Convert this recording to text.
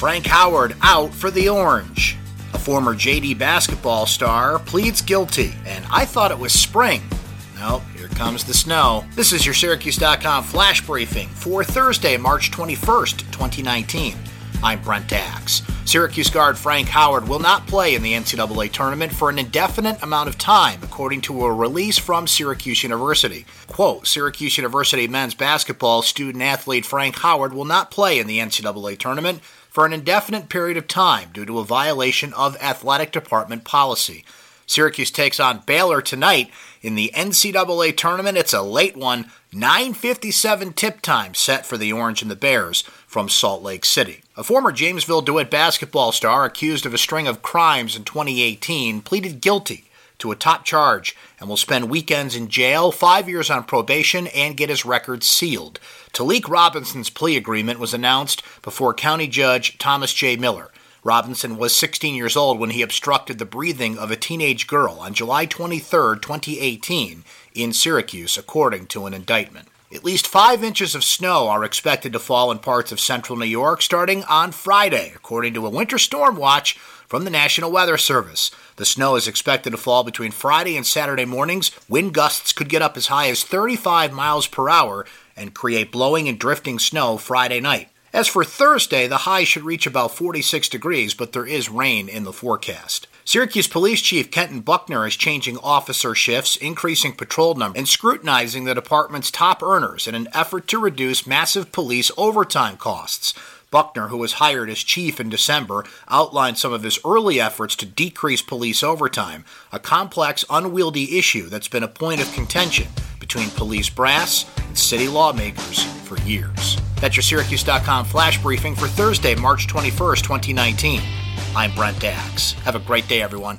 Frank Howard out for the Orange. A former JD basketball star pleads guilty, and I thought it was spring. Nope, here comes the snow. This is your Syracuse.com flash briefing for Thursday, March 21st, 2019. I'm Brent Axe. Syracuse guard Frank Howard will not play in the NCAA tournament for an indefinite amount of time, according to a release from Syracuse University. Quote Syracuse University men's basketball student athlete Frank Howard will not play in the NCAA tournament for an indefinite period of time due to a violation of athletic department policy. Syracuse takes on Baylor tonight in the NCAA tournament. It's a late one, 9:57 tip time set for the Orange and the Bears from Salt Lake City. A former Jamesville DeWitt basketball star accused of a string of crimes in 2018 pleaded guilty to a top charge and will spend weekends in jail, five years on probation, and get his record sealed. Talik Robinson's plea agreement was announced before County Judge Thomas J. Miller. Robinson was 16 years old when he obstructed the breathing of a teenage girl on July 23, 2018, in Syracuse, according to an indictment. At least five inches of snow are expected to fall in parts of central New York starting on Friday, according to a winter storm watch from the National Weather Service. The snow is expected to fall between Friday and Saturday mornings. Wind gusts could get up as high as 35 miles per hour and create blowing and drifting snow Friday night. As for Thursday, the high should reach about 46 degrees, but there is rain in the forecast. Syracuse Police Chief Kenton Buckner is changing officer shifts, increasing patrol numbers, and scrutinizing the department's top earners in an effort to reduce massive police overtime costs. Buckner, who was hired as chief in December, outlined some of his early efforts to decrease police overtime, a complex, unwieldy issue that's been a point of contention between police brass and city lawmakers for years. That's your Syracuse.com flash briefing for Thursday, March 21st, 2019. I'm Brent Axe. Have a great day, everyone.